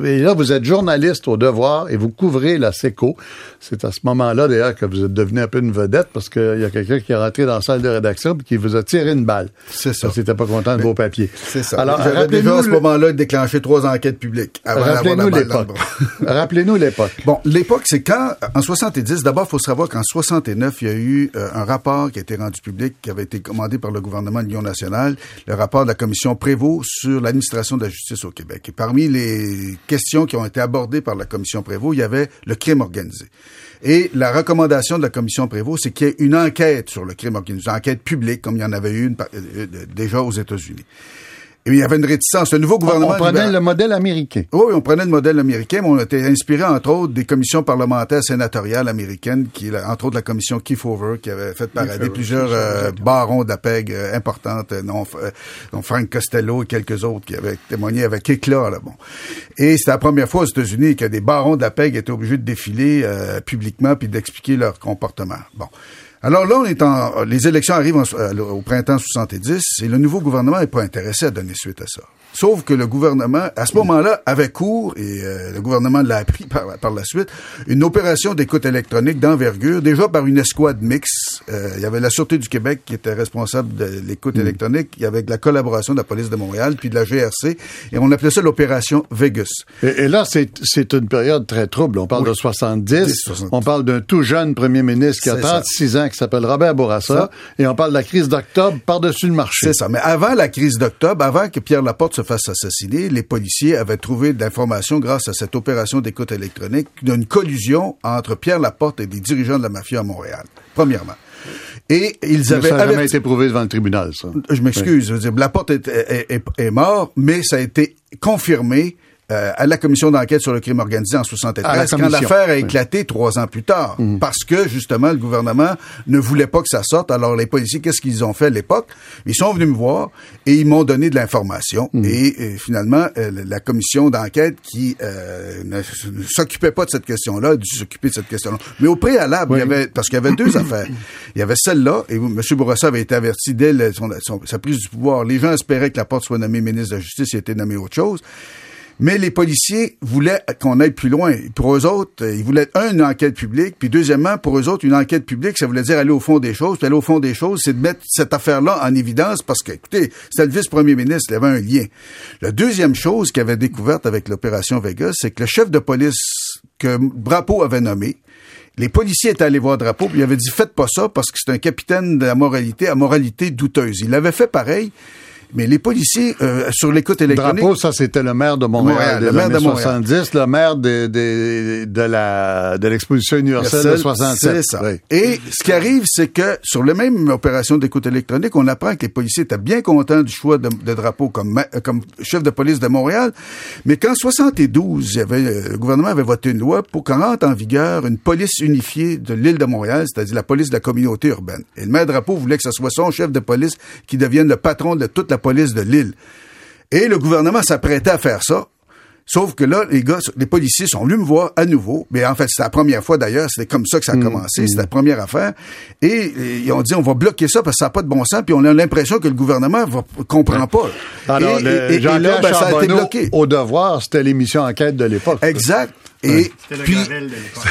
euh, et là, vous êtes journaliste au devoir et vous couvrez la SECO. C'est à ce moment-là, d'ailleurs, que vous êtes devenu un peu une vedette parce qu'il y a quelqu'un qui est rentré dans la salle de rédaction et qui vous a tiré une balle. C'est ça. Parce pas content de vos papiers. C'est ça. Alors, j'avais déjà à ce moment-là déclenché trois enquêtes publiques. Rappelez-nous l'époque. Rappelez-nous l'époque. Bon, l'époque, c'est quand, en 70, d'abord, il faut savoir qu'en 69, il y a eu euh, un rapport qui a été rendu public, qui avait été commandé par le gouvernement de l'Union nationale, le rapport de la commission Prévost sur l'administration de la justice au Québec. Et parmi les questions qui ont été abordées par la commission Prévost, il y avait le crime organisé. Et la recommandation de la commission Prévost, c'est qu'il y ait une enquête sur le crime organisé, une enquête publique, comme il y en avait eu une, euh, déjà aux États-Unis. Et il y avait une réticence. Le nouveau gouvernement... On, prenait le modèle américain. Oui, on prenait le modèle américain, mais on était inspiré, entre autres, des commissions parlementaires sénatoriales américaines, qui, entre autres, la commission Kefauver, qui avait fait parader plusieurs euh, barons d'APEG euh, importantes, euh, non, Frank Costello et quelques autres qui avaient témoigné avec éclat, là, bon. Et c'était la première fois aux États-Unis que des barons d'APEG étaient obligés de défiler publiquement puis d'expliquer leur comportement. Bon. Alors là, on est en, les élections arrivent euh, au printemps 70 et le nouveau gouvernement n'est pas intéressé à donner suite à ça. Sauf que le gouvernement, à ce moment-là, avait cours, et euh, le gouvernement l'a appris par, par, la suite, une opération d'écoute électronique d'envergure, déjà par une escouade mixte. Euh, il y avait la Sûreté du Québec qui était responsable de l'écoute mm. électronique, il y avait la collaboration de la police de Montréal, puis de la GRC, et on appelait ça l'opération Vegas. Et, là, c'est une période très trouble. On parle de 70, on parle d'un tout jeune premier ministre qui a 36 ans, qui s'appelle Robert Bourassa, et on parle de la crise d'octobre par-dessus le marché. C'est ça. Mais avant la crise d'octobre, avant que Pierre Laporte se fasse assassiner, les policiers avaient trouvé de l'information grâce à cette opération d'écoute électronique d'une collusion entre Pierre Laporte et des dirigeants de la mafia à Montréal. Premièrement. Et ils avaient. Ça n'a jamais été prouvé devant le tribunal, ça. Je m'excuse. Je veux dire, Laporte est, est, est, mort, mais ça a été confirmé euh, à la commission d'enquête sur le crime organisé en 73 quand l'affaire a éclaté trois ans plus tard. Mhm. Parce que, justement, le gouvernement ne voulait pas que ça sorte. Alors, les policiers, qu'est-ce qu'ils ont fait à l'époque? Ils sont venus me voir et ils m'ont donné de l'information. Mhm. Et, finalement, euh, la commission d'enquête qui euh, ne, s'occupait pas de cette question-là a dû s'occuper de cette question-là. Mais au préalable, il y avait, parce qu'il y avait deux affaires. Il y avait celle-là, et M. Bourassa avait été averti dès sa prise du pouvoir. Les gens espéraient que la porte soit nommée ministre de la Justice, il a été nommé autre chose. Mais les policiers voulaient qu'on aille plus loin. Pour eux autres, ils voulaient, un, une enquête publique, puis deuxièmement, pour eux autres, une enquête publique, ça voulait dire aller au fond des choses. Puis aller au fond des choses, c'est de mettre cette affaire-là en évidence parce que, écoutez, c'était le vice-premier ministre, il y avait un lien. La deuxième chose qu'il avait découverte avec l'opération Vegas, c'est que le chef de police que Drapeau avait nommé, les policiers étaient allés voir Drapeau, puis il avait dit faites pas ça parce que c'est un capitaine de la moralité à moralité douteuse. Il avait fait pareil. Mais les policiers, euh, sur l'écoute électronique... Drapeau, ça, c'était le maire de Montréal, le maire de 70, le maire de, de, de la de l'exposition universelle de 67. C'est ça. Et ce qui arrive, c'est que sur la même opération d'écoute électronique, on apprend que les policiers étaient bien contents du choix de, de Drapeau comme, comme chef de police de Montréal, mais qu'en 72, il y avait, euh, le gouvernement avait voté une loi pour qu'on rentre en vigueur une police unifiée de l'île de Montréal, c'est-à-dire la police de la communauté urbaine. Et le maire Drapeau voulait que ce soit son chef de police qui devienne le patron de toute la police de l'île. Et le gouvernement s'apprêtait à faire ça. Sauf que là, les gars, les policiers sont venus me voir à nouveau. Mais en fait, c'est la première fois d'ailleurs. C'était comme ça que ça a mmh, commencé. Mmh. C'est la première affaire. Et, ils ont dit, on va bloquer ça parce que ça n'a pas de bon sens. Puis on a l'impression que le gouvernement ne comprend pas. Alors, et, là, ben, ça a été bloqué. Au devoir, c'était l'émission enquête de l'époque. Exact. Et puis,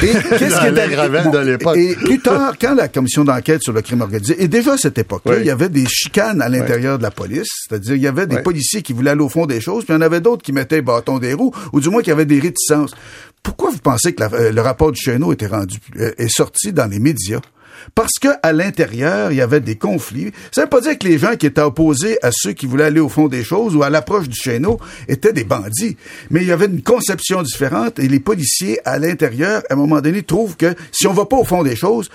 qu'est-ce qui de l'époque. Et plus tard, quand la commission d'enquête sur le crime organisé, et déjà à cette époque-là, il y avait des chicanes à l'intérieur de la police, c'est-à-dire il y avait des policiers qui voulaient aller au fond des choses, puis il y en avait d'autres qui mettaient bâton des roues, ou du moins qui avaient des réticences. Pourquoi vous pensez que euh, le rapport du Chêneau était rendu, euh, est sorti dans les médias? Parce que à l'intérieur, il y avait des conflits. Ça veut pas dire que les gens qui étaient opposés à ceux qui voulaient aller au fond des choses ou à l'approche du chéneau étaient des bandits. Mais il y avait une conception différente et les policiers à l'intérieur, à un moment donné, trouvent que si on va pas au fond des choses,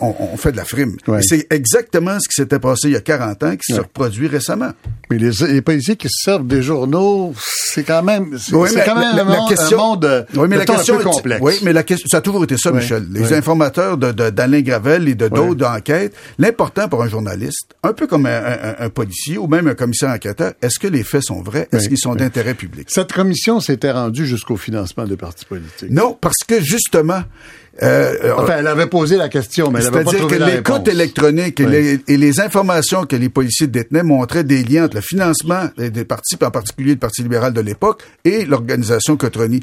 on, on, fait de la frime. C'est exactement ce qui s'était passé il y a 40 ans qui se reproduit récemment. Mais les, policiers qui se servent des journaux, c'est quand même, c'est quand même un, monde, question, oui, mais la question, un peu complexe. Oui, mais la question, ça a toujours été ça, Michel. Les informateurs d'Alain de, Gravel et de d'autres d'enquête, l'important pour un journaliste, un peu comme un, policier ou même un commissaire enquêteur, est-ce que les faits sont vrais? Est-ce qu'ils sont d'intérêt public? Cette commission s'était rendue jusqu'au financement des partis politiques. Non, parce que justement, euh, enfin, elle avait posé la question, mais elle pas trouvé la réponse. l'écoute électronique et, les, informations que les policiers détenaient montraient des liens entre le financement des, partis, en particulier le Parti libéral de l'époque, et l'organisation Cotroni.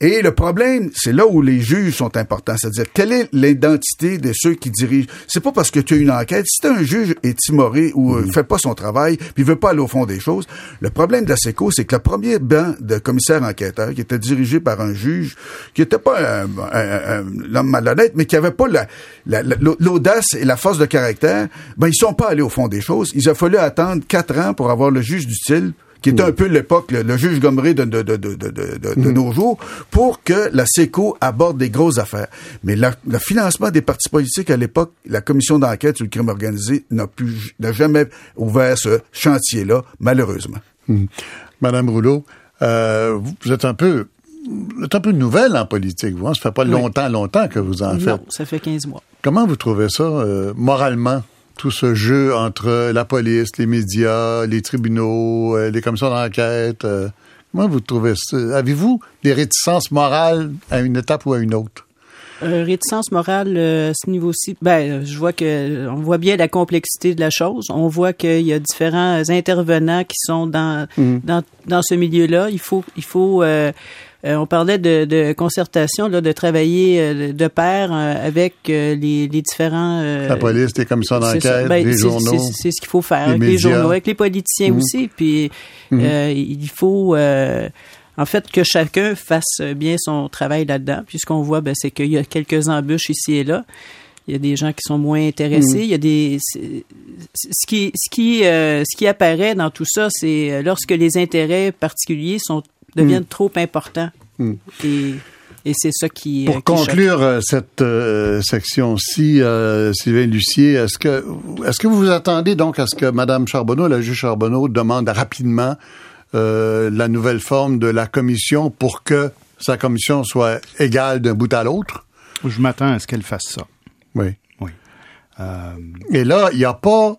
Et le problème, c'est là où les juges sont importants, c'est-à-dire quelle est l'identité de ceux qui dirigent? C'est pas parce que tu as une enquête. Si un juge est timoré ou ne euh, fait pas son travail, puis veut pas aller au fond des choses, le problème de la SECO, c'est que le premier banc de commissaires enquêteurs, qui était dirigé par un juge, qui était pas un l'homme malhonnête, mais qui n'avait pas l'audace et la force de caractère, ben ils sont pas allés au fond des choses. Il a fallu attendre quatre ans pour avoir le juge du style qui était un peu l'époque, le, juge Gomery de, de, de, de, mm. nos jours, pour que la SECO aborde des grosses affaires. Mais le financement des partis politiques à l'époque, la commission d'enquête sur le crime organisé n'a plus, n'a jamais ouvert ce chantier-là, malheureusement. Mm. Madame Rouleau, euh, vous êtes un peu c'est un peu nouvelle en politique, vous. Hein? Ça fait pas longtemps, longtemps que vous en faites. Non, ça fait 15 mois. Comment vous trouvez ça, euh, moralement, tout ce jeu entre la police, les médias, les tribunaux, euh, les commissions d'enquête? Euh, comment vous trouvez ça? Avez-vous des réticences morales à une étape ou à une autre? réticence morale à ce niveau-ci, ben, je vois que on voit bien la complexité de la chose. On voit qu'il y a différents intervenants qui sont dans mmh. dans, dans ce milieu-là. Il faut il faut euh, on parlait de, de, concertation, là, de travailler euh, de pair euh, avec les, les, différents... La police, les commissions d'enquête, ben, les journaux. C'est ce qu'il faut faire avec les journaux, avec les politiciens mmh. aussi. Puis mmh. il faut... en fait, que chacun fasse bien son travail là-dedans. Puisqu'on voit, ben, c'est qu'il y a quelques embûches ici et là. Il y a des gens qui sont moins intéressés. Mmh. Il y a des ce qui ce qui ce qui apparaît dans tout ça, c'est lorsque les intérêts particuliers sont deviennent hmm. trop importants. Hmm. Et, et c'est ça qui. Pour conclure euh, cette euh, section-ci, euh, Sylvain Lucier, est-ce que est-ce que vous vous attendez donc à ce que Mme Charbonneau, la juge Charbonneau, demande rapidement euh, la nouvelle forme de la commission pour que sa commission soit égale d'un bout à l'autre? Je m'attends à ce qu'elle fasse ça. Oui. Oui. Euh... Et là, il n'y a pas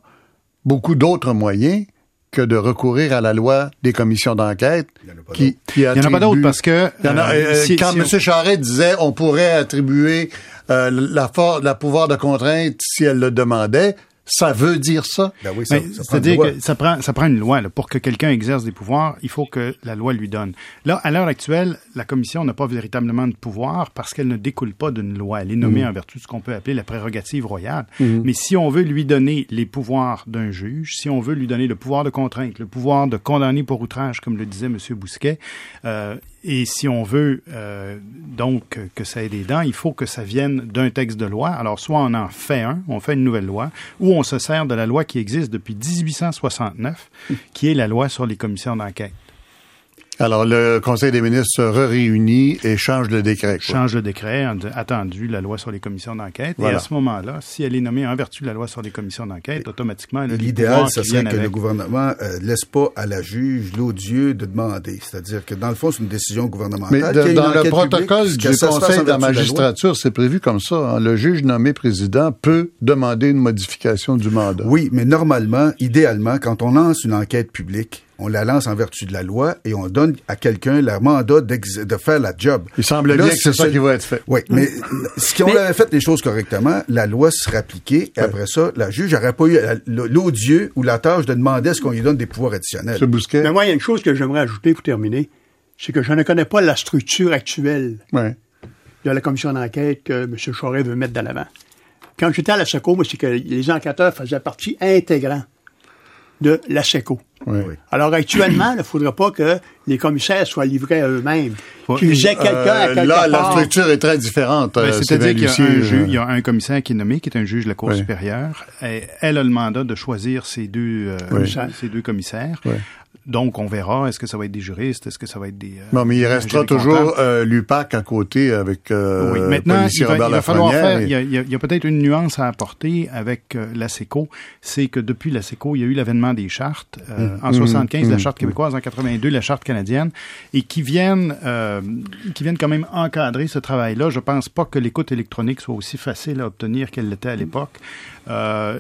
beaucoup d'autres moyens que de recourir à la loi des commissions d'enquête qui, qui Il n'y en a pas d'autres parce que... Y en a, euh, si, quand si M. On... Charret disait on pourrait attribuer euh, la, for la pouvoir de contrainte si elle le demandait, ça veut dire ça. Ben oui, C'est-à-dire que ça prend, ça prend une loi. Là. Pour que quelqu'un exerce des pouvoirs, il faut que la loi lui donne. Là, à l'heure actuelle, la commission n'a pas véritablement de pouvoir parce qu'elle ne découle pas d'une loi. Elle est nommée mmh. en vertu de ce qu'on peut appeler la prérogative royale. Mmh. Mais si on veut lui donner les pouvoirs d'un juge, si on veut lui donner le pouvoir de contrainte, le pouvoir de condamner pour outrage, comme le disait M. Bousquet, euh, et si on veut euh, donc que ça ait des dents, il faut que ça vienne d'un texte de loi. Alors, soit on en fait un, on fait une nouvelle loi, ou on se sert de la loi qui existe depuis 1869, qui est la loi sur les commissions d'enquête. Alors, le Conseil des ministres se réunit et change le décret. Quoi. Change le décret, attendu la loi sur les commissions d'enquête. Voilà. Et à ce moment-là, si elle est nommée en vertu de la loi sur les commissions d'enquête, automatiquement, l'idéal, ce serait que avec. le gouvernement euh, laisse pas à la juge l'odieux de demander. C'est-à-dire que dans le fond, c'est une décision gouvernementale. Mais de, dans le protocole du Conseil de la magistrature, c'est prévu comme ça. Hein. Le juge nommé président peut demander une modification du mandat. Oui, mais normalement, idéalement, quand on lance une enquête publique, on la lance en vertu de la loi et on donne à quelqu'un le mandat de faire la job. Il semble bien que c'est ça qui va être fait. Oui, mais si on avait fait les choses correctement, la loi serait appliquée et ouais. après ça, la juge n'aurait pas eu l'odieux ou la tâche de demander à ce qu'on lui donne des pouvoirs additionnels. Mais moi, il y a une chose que j'aimerais ajouter pour terminer, c'est que je ne connais pas la structure actuelle ouais. de la commission d'enquête que M. Charest veut mettre de l'avant. Quand j'étais à la SECO, c'est que les enquêteurs faisaient partie intégrante de la SECO. Oui. Alors actuellement, il ne faudrait pas que les commissaires soient livrés à eux-mêmes. Qu'ils aient quelqu'un euh, à quelque Là, part. la structure est très différente. Ben, C'est-à-dire qu'il y, a un juge, il y a un commissaire qui est nommé, qui est un juge de la Cour oui. supérieure. Et elle a le mandat de choisir ces deux, euh, oui. ces deux commissaires. Donc, on verra. Est-ce que ça va être des juristes? Est-ce que ça va être des... Euh, non, mais il restera toujours euh, l'UPAC à côté avec euh, oui. Maintenant, il va, il va falloir faire... Et... Il y a, il y a peut-être une nuance à apporter avec euh, la SECO. C'est que depuis la SECO, il y a eu l'avènement des chartes. Euh, mmh. En 75, mmh. la charte québécoise. En 82, la charte canadienne. Et qui viennent, euh, qui viennent quand même encadrer ce travail-là. Je pense pas que l'écoute électronique soit aussi facile à obtenir qu'elle l'était à l'époque. Euh,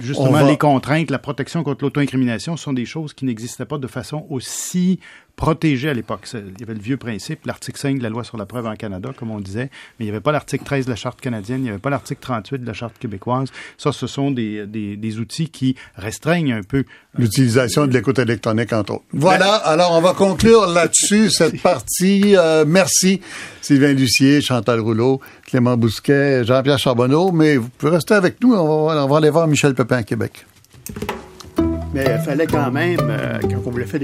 justement, va... les contraintes, la protection contre l'auto-incrimination sont des choses qui n'existaient pas de façon aussi protégée à l'époque. Il y avait le vieux principe, l'article 5 de la loi sur la preuve en Canada, comme on disait, mais il n'y avait pas l'article 13 de la Charte canadienne, il n'y avait pas l'article 38 de la Charte québécoise. Ça, ce sont des, des, des outils qui restreignent un peu l'utilisation de l'écoute électronique, entre autres. Voilà, alors on va conclure là-dessus cette partie. Euh, merci Sylvain Lucier, Chantal Rouleau, Clément Bousquet, Jean-Pierre Charbonneau, mais vous pouvez rester avec nous, on va, on va aller voir Michel Pepin à Québec. Mais il fallait quand même, euh, quand on voulait faire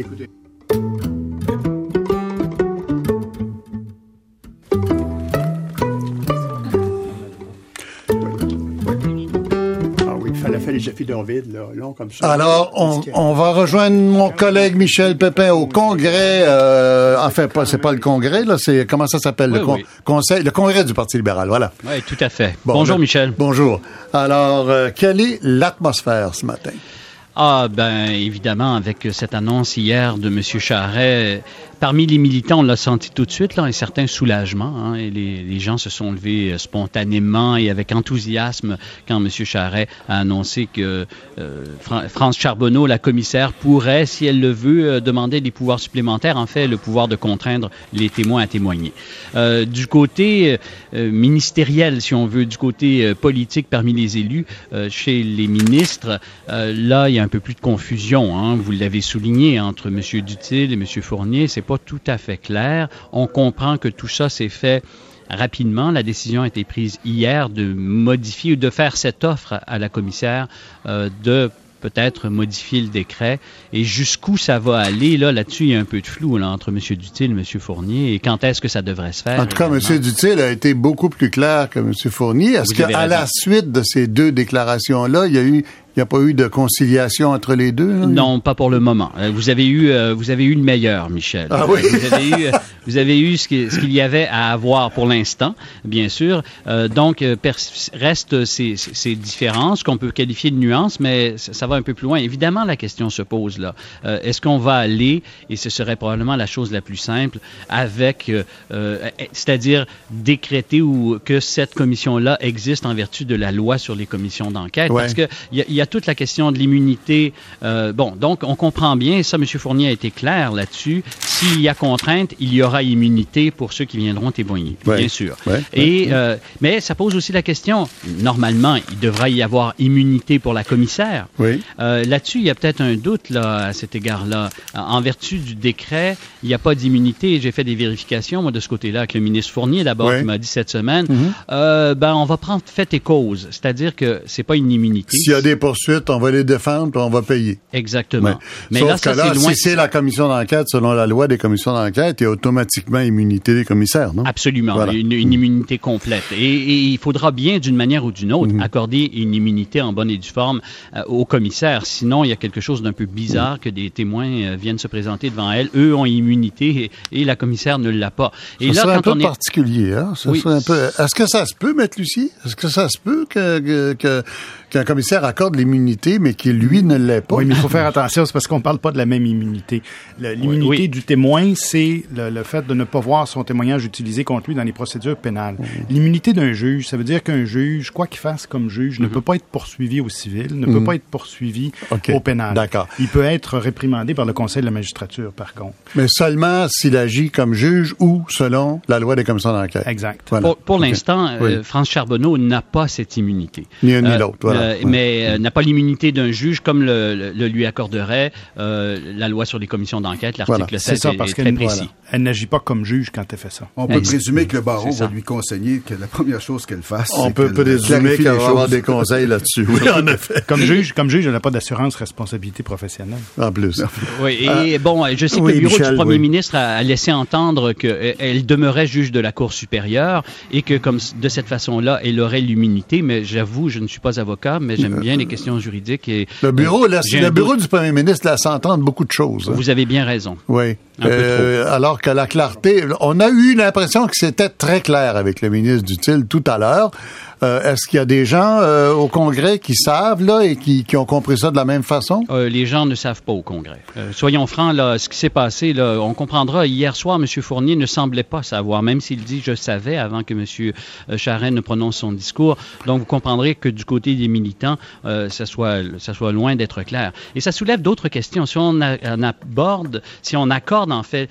écouter. les effets d'un vide, là, long comme ça. Alors, on, on, va rejoindre mon collègue Michel Pépin au congrès. Euh, enfin, pas, c'est pas le congrès, là, c'est comment ça s'appelle? Oui, le con, oui. conseil, le congrès du Parti libéral. Voilà. Oui, tout à fait. Bon, bonjour, le, Michel. Bonjour. Alors, euh, quelle est l'atmosphère ce matin? Ah, ben, évidemment, avec cette annonce hier de M. Charret, parmi les militants, on l'a senti tout de suite, là, un certain soulagement. Hein, et les, gens se sont levés euh, spontanément et avec enthousiasme quand M. Charret a annoncé que euh, France Charbonneau, la commissaire, pourrait, si elle le veut, euh, demander des pouvoirs supplémentaires, en fait, le pouvoir de contraindre les témoins à témoigner. Euh, du côté ministériel, si on veut, du côté politique parmi les élus, chez les ministres, là, il y a un peu plus de confusion. Hein, vous l'avez souligné entre M. Dutil et M. Fournier. C'est pas tout à fait clair. On comprend que tout ça s'est fait rapidement. La décision a été prise hier de modifier ou de faire cette offre à la commissaire euh, de peut-être modifier le décret. Et jusqu'où ça va aller, là, là-dessus, il y a un peu de flou là, entre M. Dutil et M. Fournier. Et quand est-ce que ça devrait se faire? En tout cas, M. Dutil a été beaucoup plus clair que M. Fournier. Est-ce qu'à la suite de ces deux déclarations-là, il y a eu n'y a pas eu de conciliation entre les deux? Non, pas pour le moment. Euh, vous avez eu, euh, vous avez eu le meilleur, Michel. Ah oui? Vous avez eu, vous avez eu ce qu'il y avait à avoir pour l'instant, bien sûr. Euh, donc, restent ces, ces, différences qu'on peut qualifier de nuances, mais ça, va un peu plus loin. Évidemment, la question se pose là. Est-ce qu'on va aller, et ce serait probablement la chose la plus simple, avec, c'est-à-dire décréter ou que cette commission-là existe en vertu de la loi sur les commissions d'enquête? Parce qu'il y, y, a toute la question de l'immunité. Euh, bon, donc on comprend bien, ça, M. Fournier a été clair là-dessus. S'il y a contrainte, il y aura immunité pour ceux qui viendront témoigner, bien sûr. Et euh, mais ça pose aussi la question. Normalement, il devrait y avoir immunité pour la commissaire. Oui. Euh, là-dessus, il y a peut-être un doute là à cet égard-là. En vertu du décret, il n'y a pas d'immunité. J'ai fait des vérifications moi de ce côté-là avec le ministre Fournier d'abord qui m'a dit cette semaine. Mm-hmm. ben on va prendre fait et cause, c'est-à-dire que c'est pas une immunité. S'il y a des poursuites, on va les défendre, puis on va payer. Exactement. Mais Sauf là, que là, si c'est la commission d'enquête, selon la loi des commissions d'enquête, il y a automatiquement immunité des commissaires, non? Absolument, une, immunité complète. Et, il faudra bien, d'une manière ou d'une autre, mhm. accorder une immunité en bonne et due forme euh, aux commissaires. Sinon, il y a quelque chose d'un peu bizarre que des témoins euh, viennent se présenter devant elle. Eux ont immunité et, la commissaire ne l'a pas. Et ça là, un peu particulier, hein? Est-ce que ça se peut, Maître Lucie? Est-ce que ça se peut que, que qu'un commissaire accorde l'immunité, mais qui, lui, ne l'est pas. Oui, mais il faut faire attention, c'est parce qu'on ne parle pas de la même immunité. L'immunité du témoin, c'est le, fait de ne pas voir son témoignage utilisé contre lui dans les procédures pénales. L'immunité d'un juge, ça veut dire qu'un juge, quoi qu'il fasse comme juge, ne mhm. peut pas être poursuivi au civil, ne peut mhm. pas être poursuivi au pénal. D'accord. Il peut être réprimandé par le Conseil de la magistrature, par contre. Mais seulement s'il agit comme juge ou selon la loi des commissions d'enquête. Exact. Pour, l'instant, euh, France Charbonneau n'a pas cette immunité. Ni un ni euh, l'autre, voilà. Euh, mais euh, n'a pas l'immunité d'un juge comme le, lui accorderait euh, la loi sur les commissions d'enquête, l'article 7 est, parce très précis. Elle n'agit pas comme juge quand elle fait ça. On peut présumer que le baron va lui conseiller que la première chose qu'elle fasse, On peut présumer qu'elle va avoir des conseils là-dessus. Oui, en effet. Comme juge, comme juge, elle n'a pas d'assurance responsabilité professionnelle. En plus. Oui, et bon, je sais que le bureau du premier ministre a, laissé entendre qu'elle demeurait juge de la Cour supérieure et que comme de cette façon-là, elle aurait l'immunité, mais j'avoue, je ne suis pas avocat, mais j'aime bien les questions juridiques. Et, le bureau, le bureau du premier ministre laisse entendre beaucoup de choses. Hein. Vous avez bien raison. Oui. Euh, alors que la clarté, on a eu l'impression que c'était très clair avec le ministre Dutil tout à l'heure. Euh, est-ce qu'il y a des gens euh, au Congrès qui savent là et qui, ont compris ça de la même façon? Euh, Les gens ne savent pas au Congrès. soyons francs, là, ce qui s'est passé, là, on comprendra. Hier soir, M. Fournier ne semblait pas savoir, même s'il dit je savais avant que M. Charest ne prononce son discours. Donc vous comprendrez que du côté des militants, ça soit ça soit loin d'être clair. Et ça soulève d'autres questions. Si on, aborde, si on accorde en fait,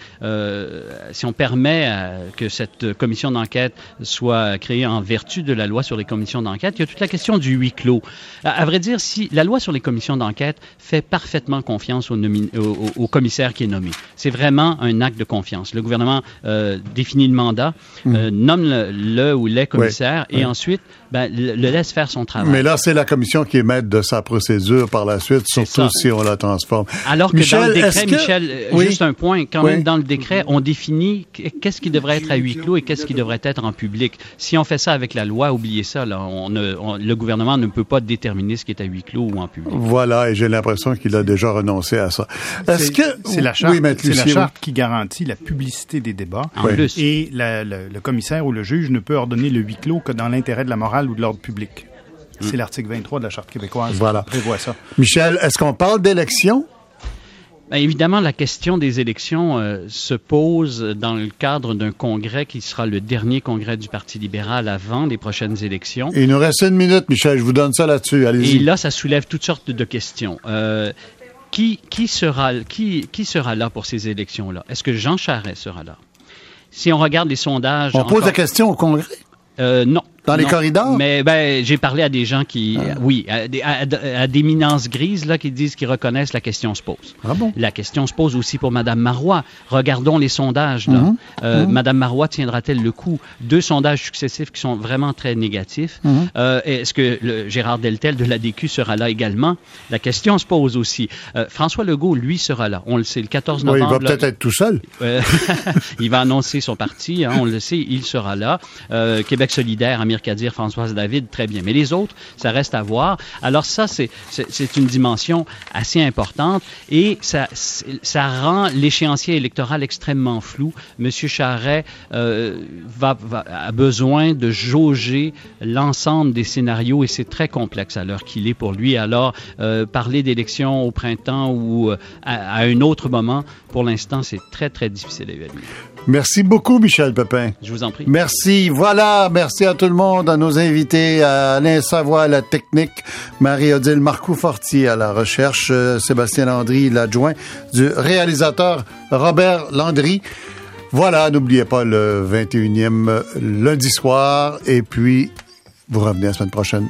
si on permet que cette commission d'enquête soit créée en vertu de la loi sur les commissions d'enquête. Il y a toute la question du huis clos. À, vrai dire, si la loi sur les commissions d'enquête fait parfaitement confiance au, commissaire qui est nommé, c'est vraiment un acte de confiance. Le gouvernement euh, définit le mandat, mmh. euh, nomme le, ou les commissaires et ensuite ben, le, laisse faire son travail. Mais là, c'est la commission qui est maître de sa procédure par la suite, surtout si on la transforme. Alors que dans le décret, Michel, euh, juste un point, quand même dans le décret, on définit qu'est-ce qui devrait être à huis clos et qu'est-ce qui devrait être en public. Si on fait ça avec la loi, oubliez ça. Là. On le gouvernement ne peut pas déterminer ce qui est à huis clos ou en public. Voilà, et j'ai l'impression qu'il a déjà renoncé à ça. Est-ce que c'est la charte, la charte qui garantit la publicité des débats. En plus. Et le commissaire ou le juge ne peut ordonner le huis clos que dans l'intérêt de la morale ou de l'ordre public. C'est hmm. l'article 23 de la Charte québécoise voilà. qui prévoit ça. Michel, est-ce qu'on parle d'élections? Ben, évidemment, la question des élections euh, se pose dans le cadre d'un congrès qui sera le dernier congrès du Parti libéral avant les prochaines élections. il nous reste une minute, Michel. Je vous donne ça là-dessus. Allez-y. Et là, ça soulève toutes sortes de questions. Euh, qui, qui, sera, qui, qui sera là pour ces élections-là? Est-ce que Jean Charest sera là? Si on regarde les sondages... On pose la question au Congrès? Euh, non. Dans les corridors? Mais ben, j'ai parlé à des gens qui, ah. oui, à, à, des minances grises là, qui disent qu'ils reconnaissent la question se pose. Ah bon? La question se pose aussi pour Mme Marois. Regardons les sondages. Là. Mm-hmm. Euh, mm-hmm. Mme Marois tiendra-t-elle le coup? Deux sondages successifs qui sont vraiment très négatifs. Mm-hmm. Euh, est-ce que le, Gérard Deltel de l'ADQ sera là également? La question se pose aussi. Euh, François Legault, lui, sera là. On le sait, le 14 novembre. Oui, il va peut-être être tout seul. il va annoncer son parti, hein, on le sait, il sera là. Québec solidaire, Amérique Amir Kadir, Françoise David, très bien. Mais les autres, ça reste à voir. Alors ça, c'est une dimension assez importante et ça, rend l'échéancier électoral extrêmement flou. Monsieur Charret euh, a besoin de jauger l'ensemble des scénarios et c'est très complexe à l'heure qu'il est pour lui. Alors, euh, parler d'élections au printemps ou euh, à, à, un autre moment, pour l'instant, c'est très, très difficile à évaluer. Merci beaucoup, Michel Pepin. Je vous en prie. Merci. Voilà. Merci à tout le monde, à nos invités, à Alain Savoie à la technique, Marie-Odile Marcoux-Fortier à la recherche, euh, Sébastien Landry, l'adjoint du réalisateur Robert Landry. Voilà, n'oubliez pas le 21e lundi soir et puis vous revenez la semaine prochaine